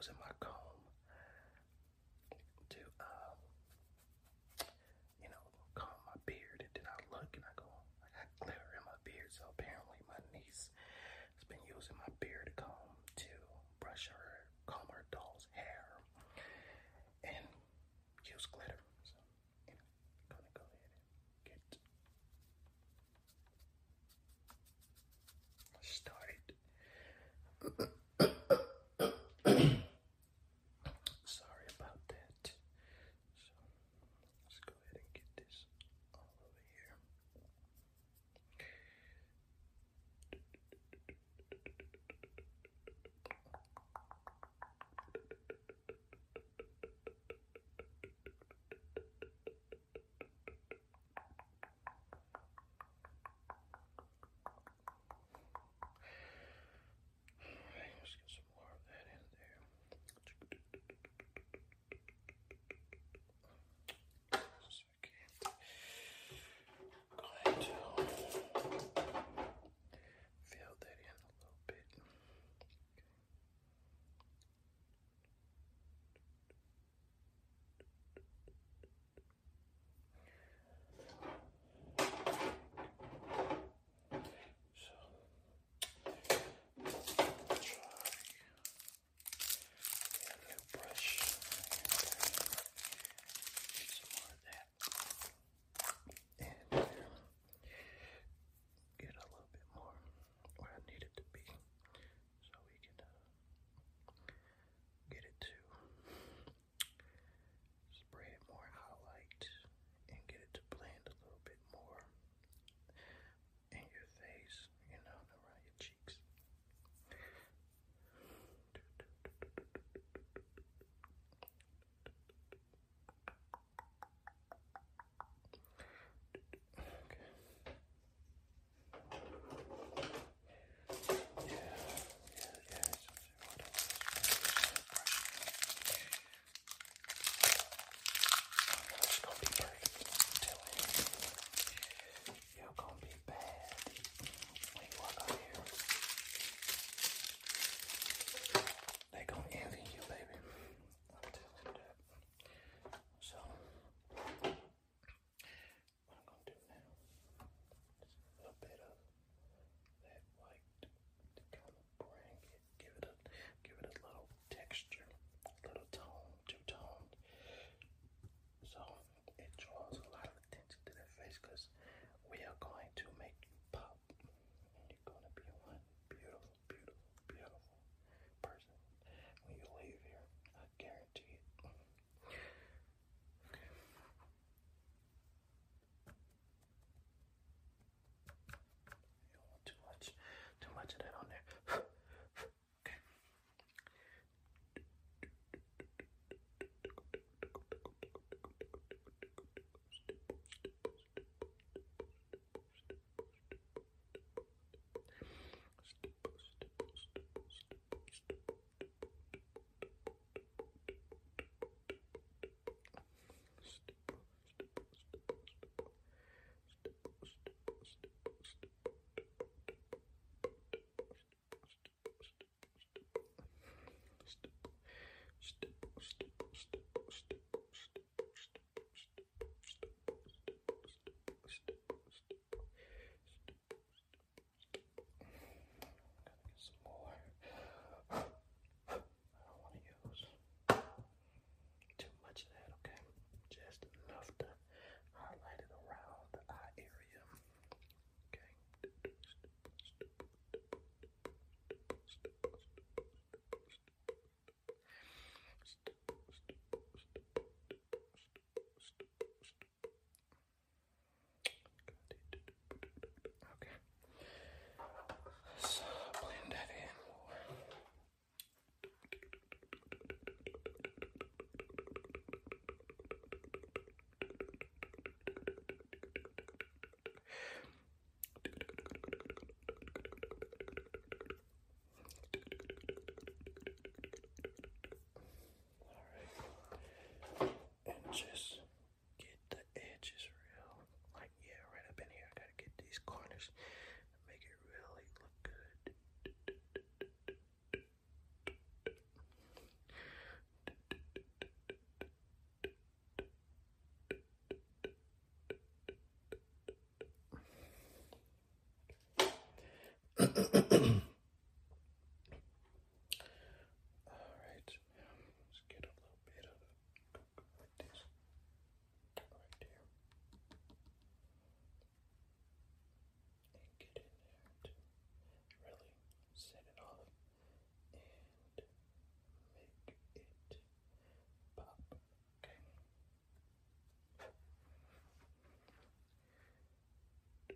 los demás.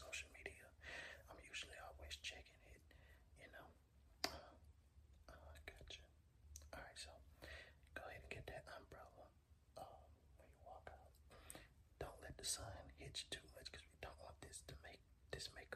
social media. I'm usually always checking it, you know. Uh, uh, gotcha. Alright, so go ahead and get that umbrella um, when you walk out. Don't let the sun hit you too much because we don't want this to make this make